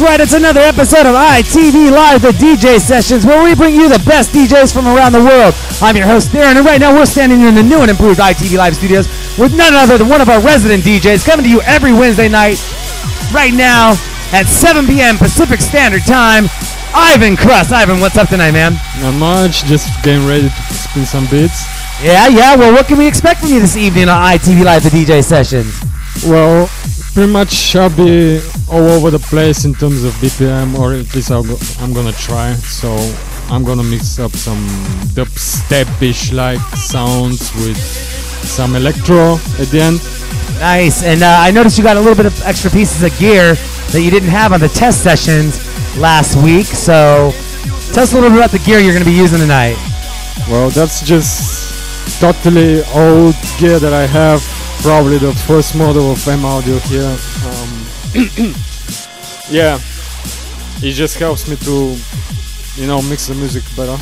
That's right, it's another episode of ITV Live, the DJ sessions, where we bring you the best DJs from around the world. I'm your host, Darren, and right now we're standing here in the new and improved ITV Live studios with none other than one of our resident DJs coming to you every Wednesday night, right now at 7 p.m. Pacific Standard Time. Ivan Kruss. Ivan, what's up tonight, man? Not much, just getting ready to spin some beats. Yeah, yeah, well, what can we expect from you this evening on ITV Live, the DJ sessions? Well, pretty much I'll be all over the place in terms of BPM, or at least I'll go, I'm gonna try. So I'm gonna mix up some dubstep-ish like sounds with some electro at the end. Nice, and uh, I noticed you got a little bit of extra pieces of gear that you didn't have on the test sessions last week. So tell us a little bit about the gear you're gonna be using tonight. Well, that's just totally old gear that I have probably the first model of M Audio here. Um, yeah, it just helps me to, you know, mix the music better.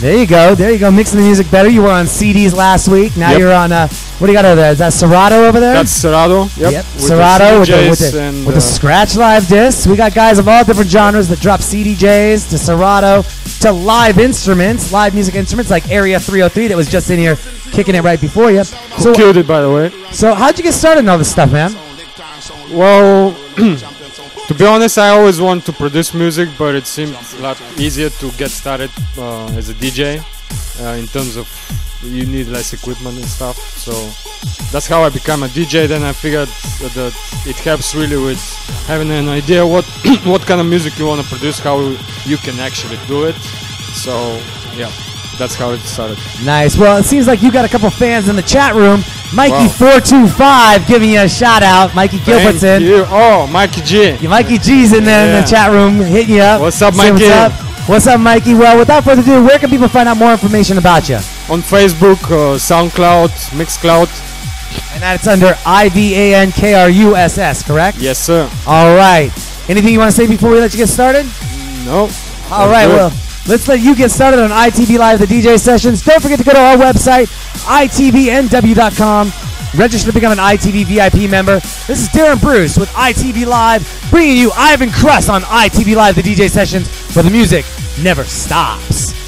There you go, there you go, mixing the music better. You were on CDs last week. Now Yep. you're on. Uh, what do you got over there? Is that Serato over there? That's Serato. Yep. Yep, with the Serato with the, with, the, and, with the uh, scratch live discs. We got guys of all different genres that drop CDJs to Serato to live instruments, live music instruments like Area 303 that was just in here kicking it right before you. So, killed it, by the way. so how'd you get started in all this stuff, man? Well, to be honest, I always want to produce music, but it seemed a lot easier to get started uh, as a DJ uh, in terms of you need less equipment and stuff. So that's how I became a DJ. Then I figured that it helps really with having an idea what what kind of music you want to produce, how you can actually do it. So yeah, that's how it started. Nice. Well, it seems like you got a couple fans in the chat room. Wow. Mikey425 giving you a shout out. Mikey Gilbert's Thank in. you. Oh, Mikey G. Yeah, Mikey G's in there in the chat room hitting you up. What's up, Mikey? What's up? What's up, Mikey? Well, without further ado, where can people find out more information about you? On Facebook, uh, SoundCloud, Mixcloud. And that's under I V A N K R U S S, correct? Yes, sir. All right. Anything you want to say before we let you get started? No. All right. good. Well, let's let you get started on ITV Live, the DJ sessions. Don't forget to go to our website, itvnw.com. Register to become an ITV VIP member. This is Darren Bruce with ITV Live, bringing you Ivan Kruss on ITV Live, the DJ sessions, where the music never stops.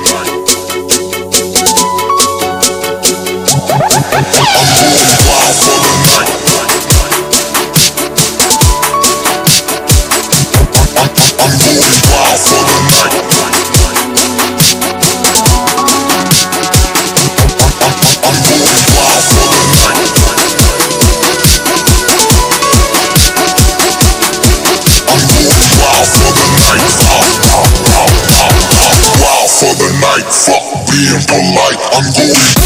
being polite. I'm going.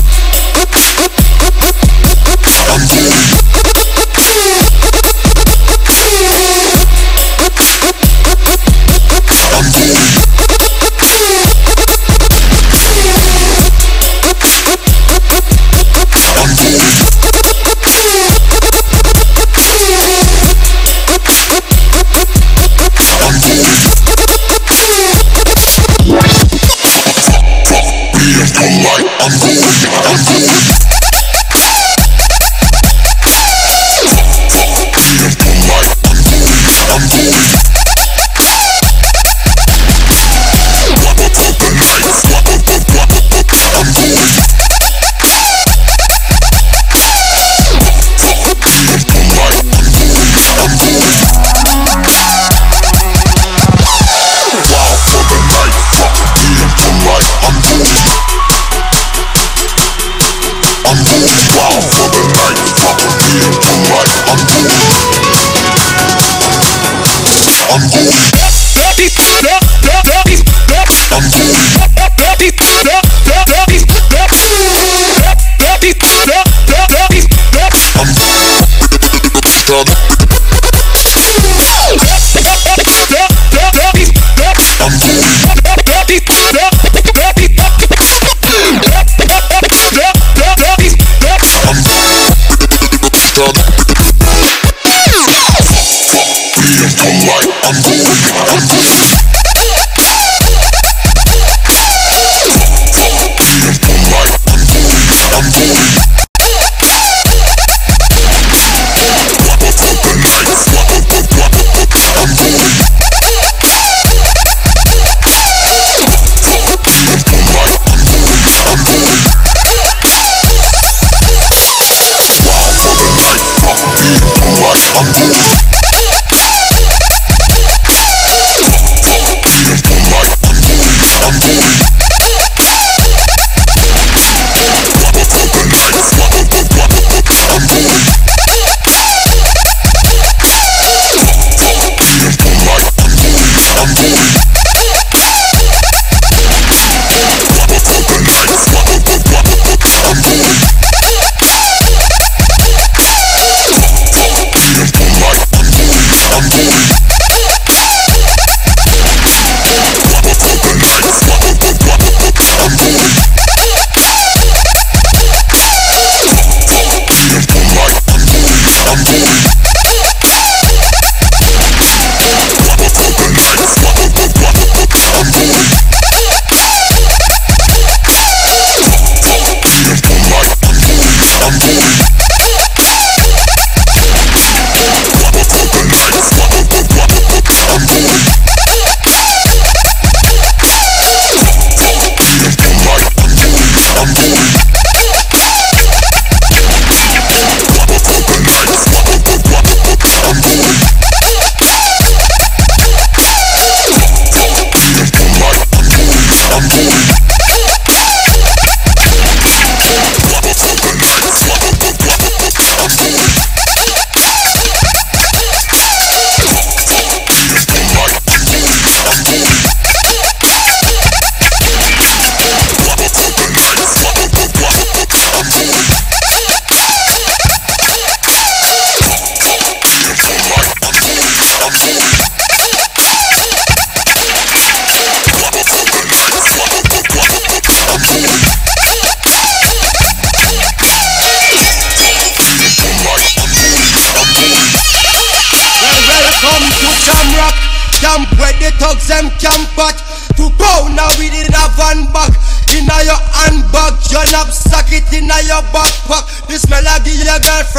Norris.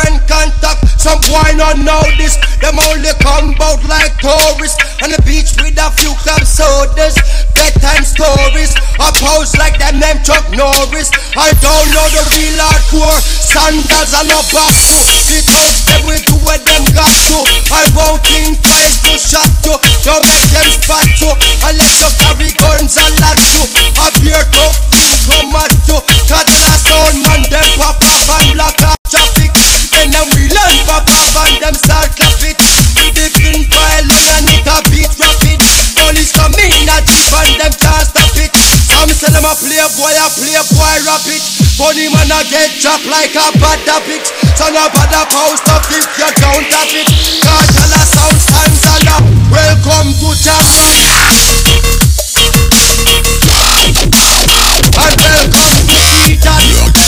I don't talk. Some why not know this. They only come out like tourists on the beach with a few club sodas. Bedtime stories. I pose like that mem Chuck Norris. I don't know the real hardcore. Sandals and no back to. The thugs them will what them got to. I won't think twice to shot to. Don't make them spot to. Unless you carry guns and lot to. A beer tough things no mad to. Cause the sound man them pop up and block up traffic. Then them we learn pop up and them start clap it. Them a playboy, a playboy rap it. Funny man a get dropped like a bad. Son of a the post up if you don't have it. Cartel a sound stands a Welcome to Jamrock. And welcome to Titan.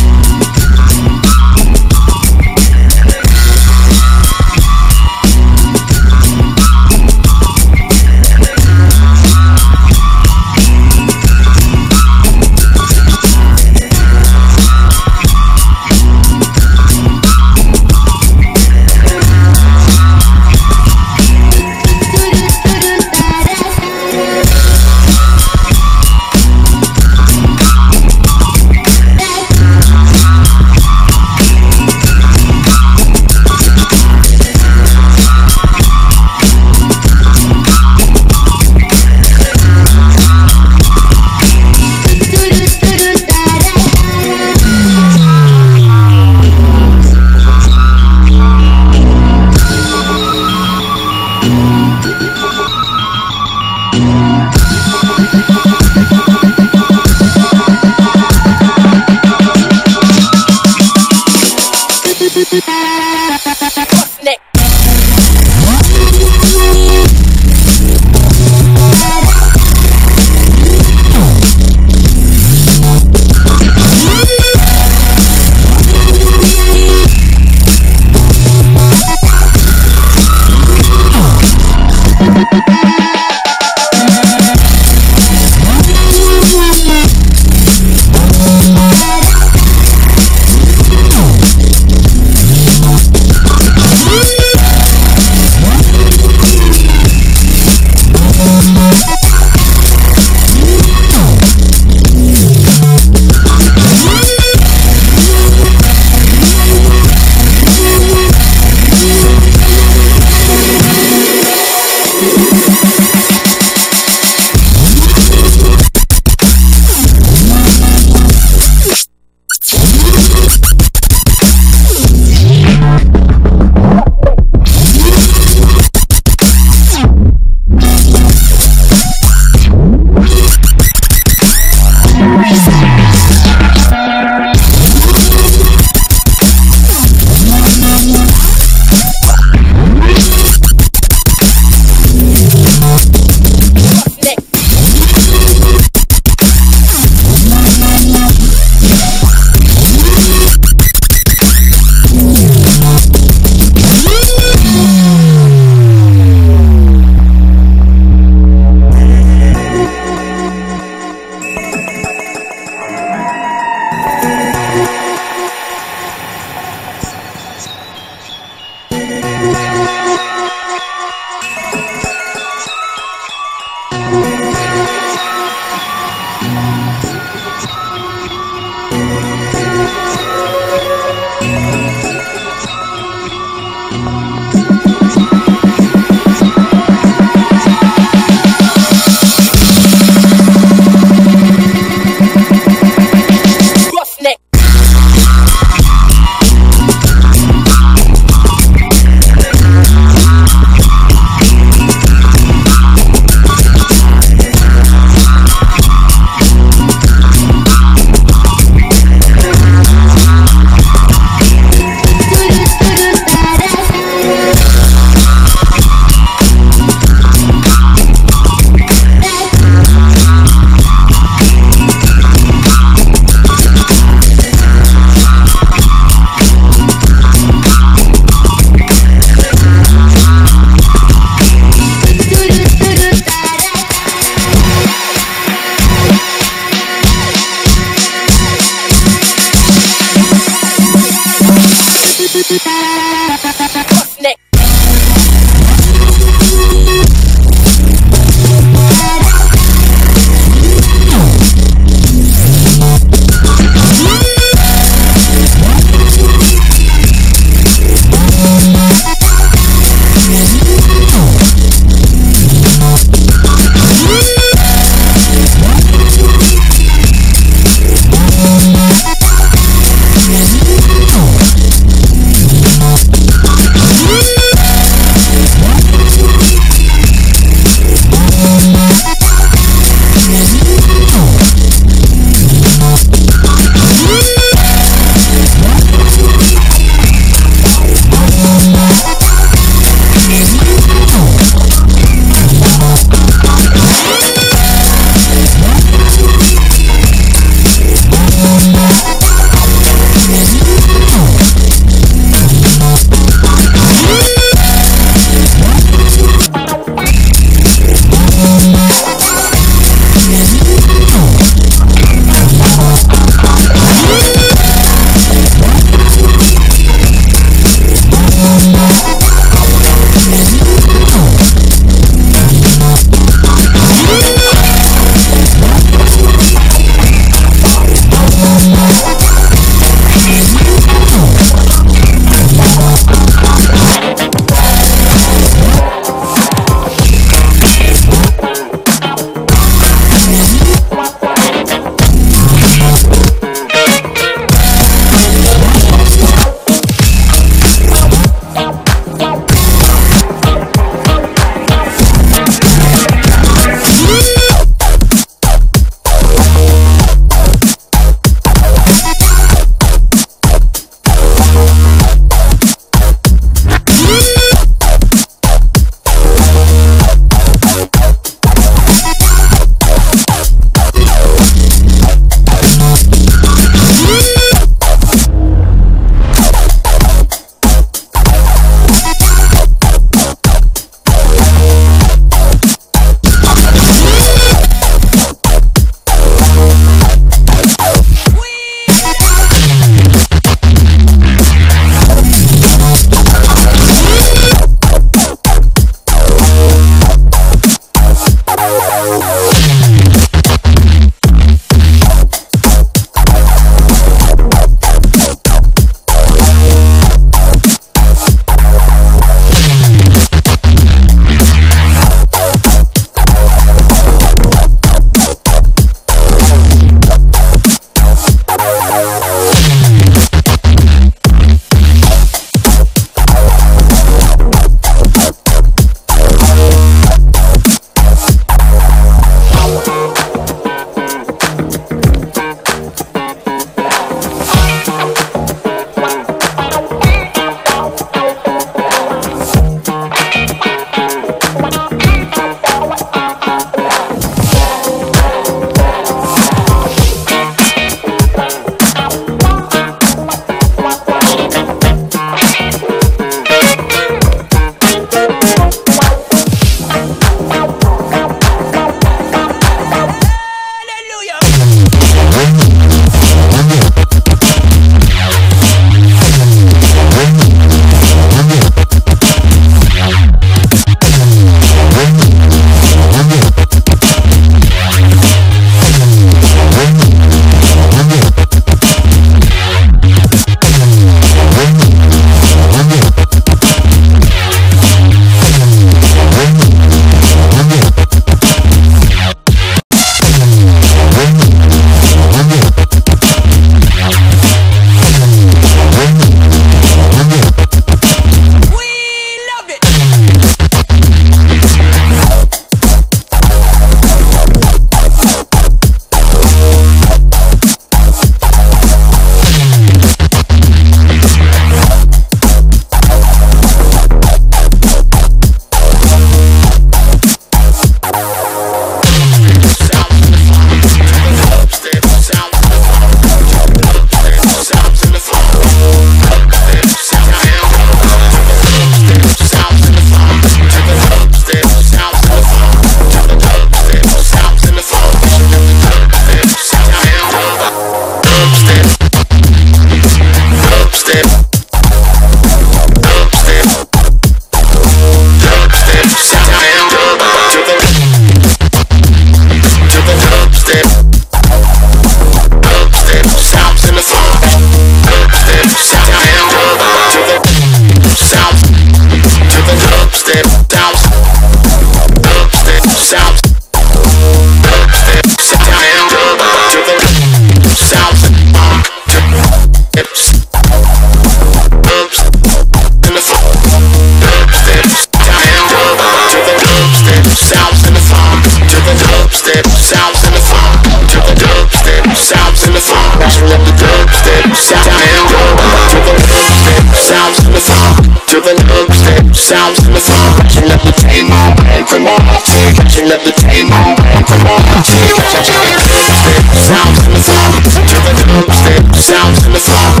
Song.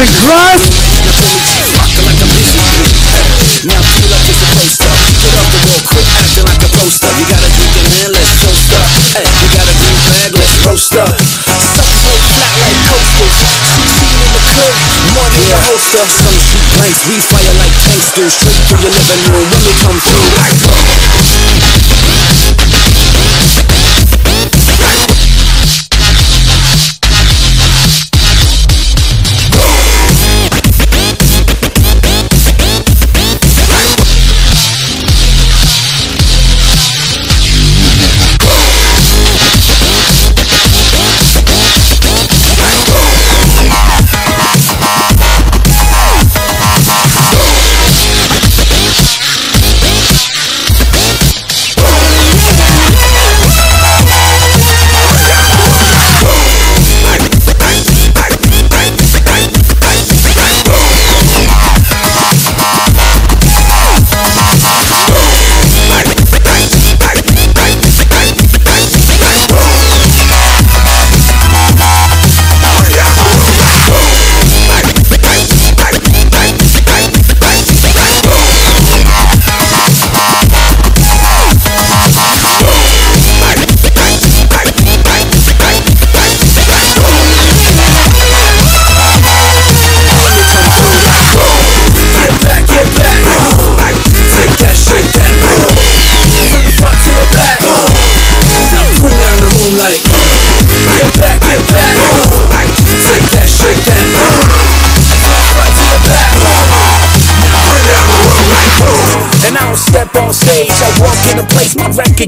Bring It Ivan Kruss. Now up just a poster. Up the real quick, acting like a poster. You got a drink let's toast up. You got a flag, let's roast up. Like coasters. The the. Some shoot blanks, we fire like tanksters. Straight through your living room when we come through like boom.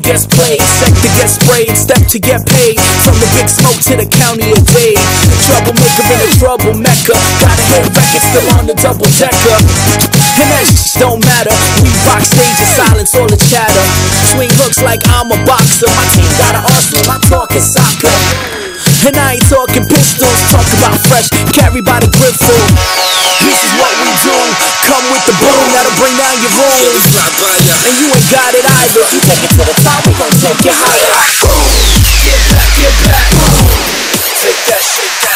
Gets played, to gets sprayed, step to get paid. From the big smoke to the county of Dade. Troublemaker in a trouble mecca. Gotta hit records still on the double decker. And that just don't matter. We rock stage in silence, all the chatter. Swing hooks like I'm a boxer. My team got an arsenal, I talk is soccer. And I ain't talking pistols, talk about fresh, carried by the grip full. This is what we do. Come with the boom, that'll bring down your room. And you ain't got it either. You take it to the top, we gon' take it higher. Boom, Get back, get back. Take that, shake that.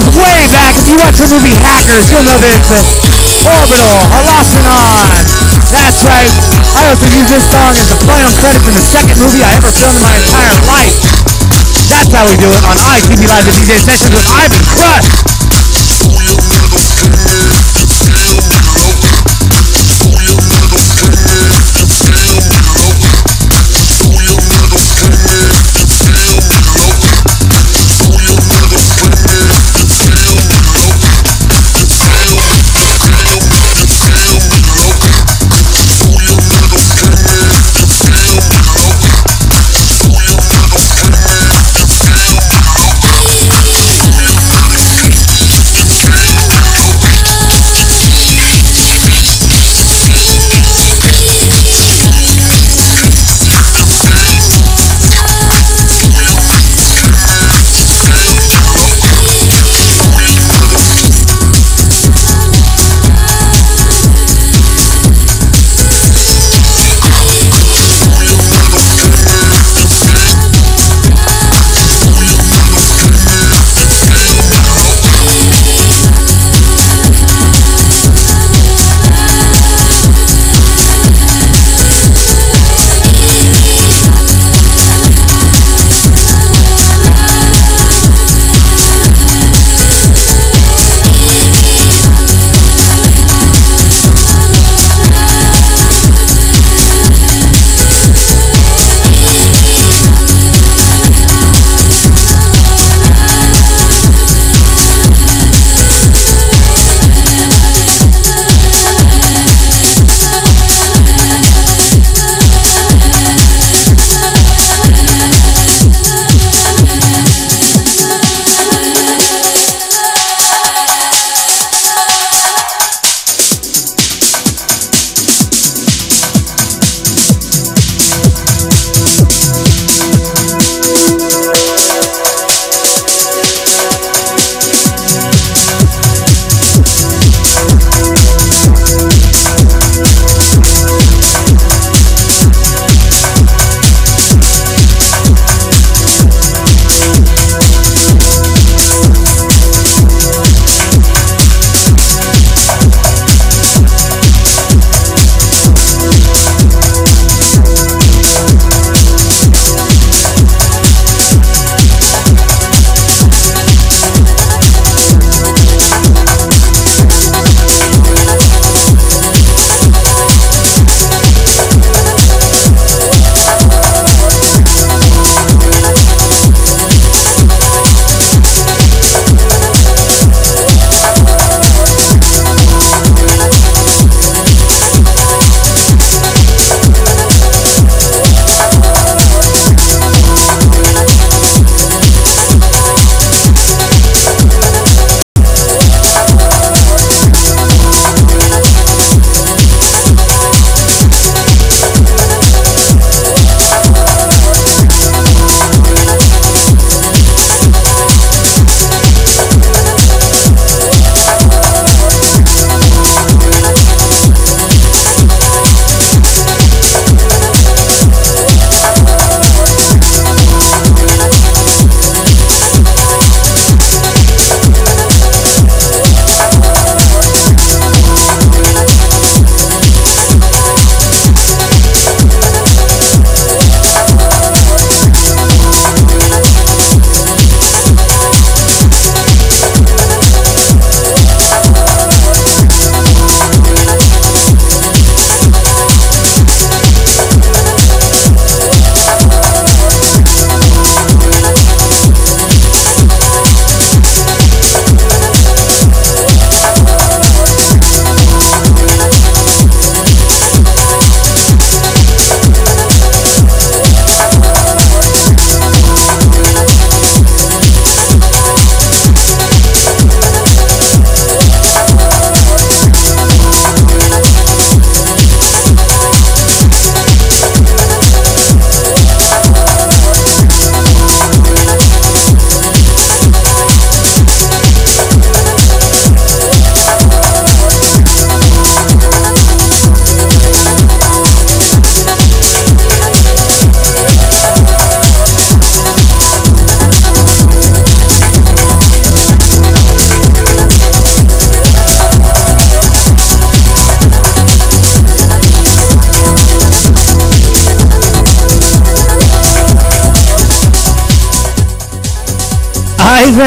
Goes way back. If you watch the movie Hackers, you'll know this. Orbital, Halcyon On. That's right. I also use this song as the final credits in the second movie I ever filmed in my entire life. That's how we do it on ITV Live the DJ Sessions with Ivan Kruss.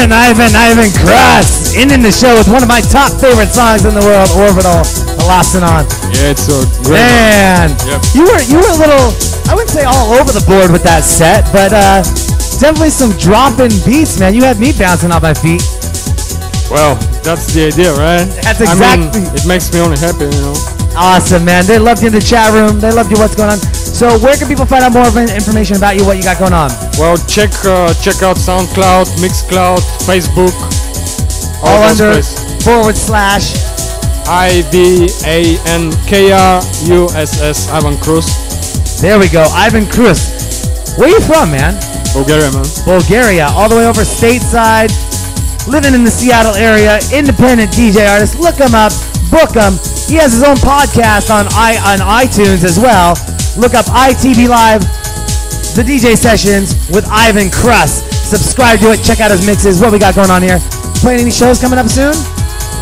Been Ivan Ivan Kruss ending the show with one of my top favorite songs in the world, Orbital, Halcyon On. Yeah, it's so great. Man, Yep. you were you were a little I wouldn't say all over the board with that set, but uh, definitely some dropping beats, man. You had me bouncing off my feet. Well, that's the idea, right? That's I mean, exactly- it makes me only happy, you know. Awesome, man. They loved you in the chat room. They loved you. What's going on? So, where can people find out more of information about you? What you got going on? Well, check uh, check out SoundCloud, Mixcloud, Facebook. All those under places. forward slash. I V A N K R U S S Ivan Kruss, There we go. Ivan Kruss. Where you from, man? Bulgaria, man. Bulgaria, all the way over stateside, living in the Seattle area, independent DJ artist. Look him up, book him. He has his own podcast on i on iTunes as well. Look up ITV Live, the DJ sessions with Ivan Kruss. Subscribe to it. Check out his mixes. What we got going on here? Playing any shows coming up soon?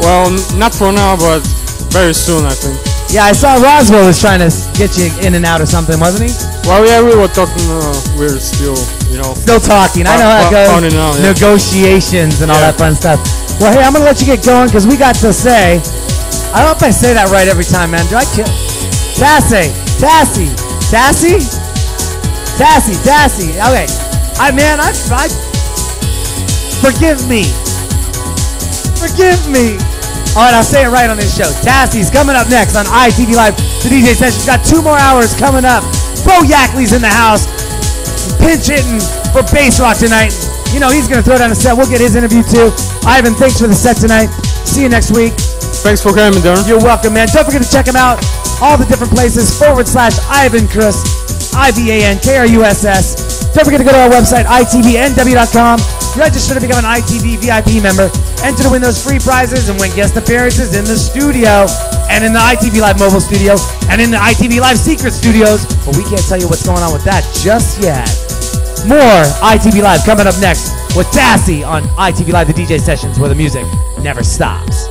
Well, not for now, but very soon, I think. Yeah, I saw Roswell was trying to get you in and out or something, wasn't he? Well, yeah, we were talking. Uh, we're still, you know. Still talking. I know how it goes. all, yeah. Negotiations and all that fun stuff. Well, hey, I'm gonna let you get going because we got to say. I don't know if I say that right every time, man. Do I kill? Tassie, Tassie, Tassie, Tassie, Tassie. Okay, I man, I, I forgive me, forgive me. All right, I'll say it right on this show. Tassie's coming up next on ITV Live, the DJ session. He's got two more hours coming up. Bo Yackley's in the house pinch hitting for bass rock tonight. You know, he's going to throw down a set. We'll get his interview too. Ivan, thanks for the set tonight. See you next week. Thanks for me, Darren. You're welcome, man. Don't forget to check him out. All the different places forward slash Ivan Kruss, I V A N K R U S S. Don't forget to go to our website, itvnw.com. Register to become an ITV VIP member. Enter to win those free prizes and win guest appearances in the studio and in the ITV Live mobile studio and in the ITV Live secret studios. But we can't tell you what's going on with that just yet. More ITV Live coming up next with Tassie on ITV Live, the DJ sessions where the music never stops.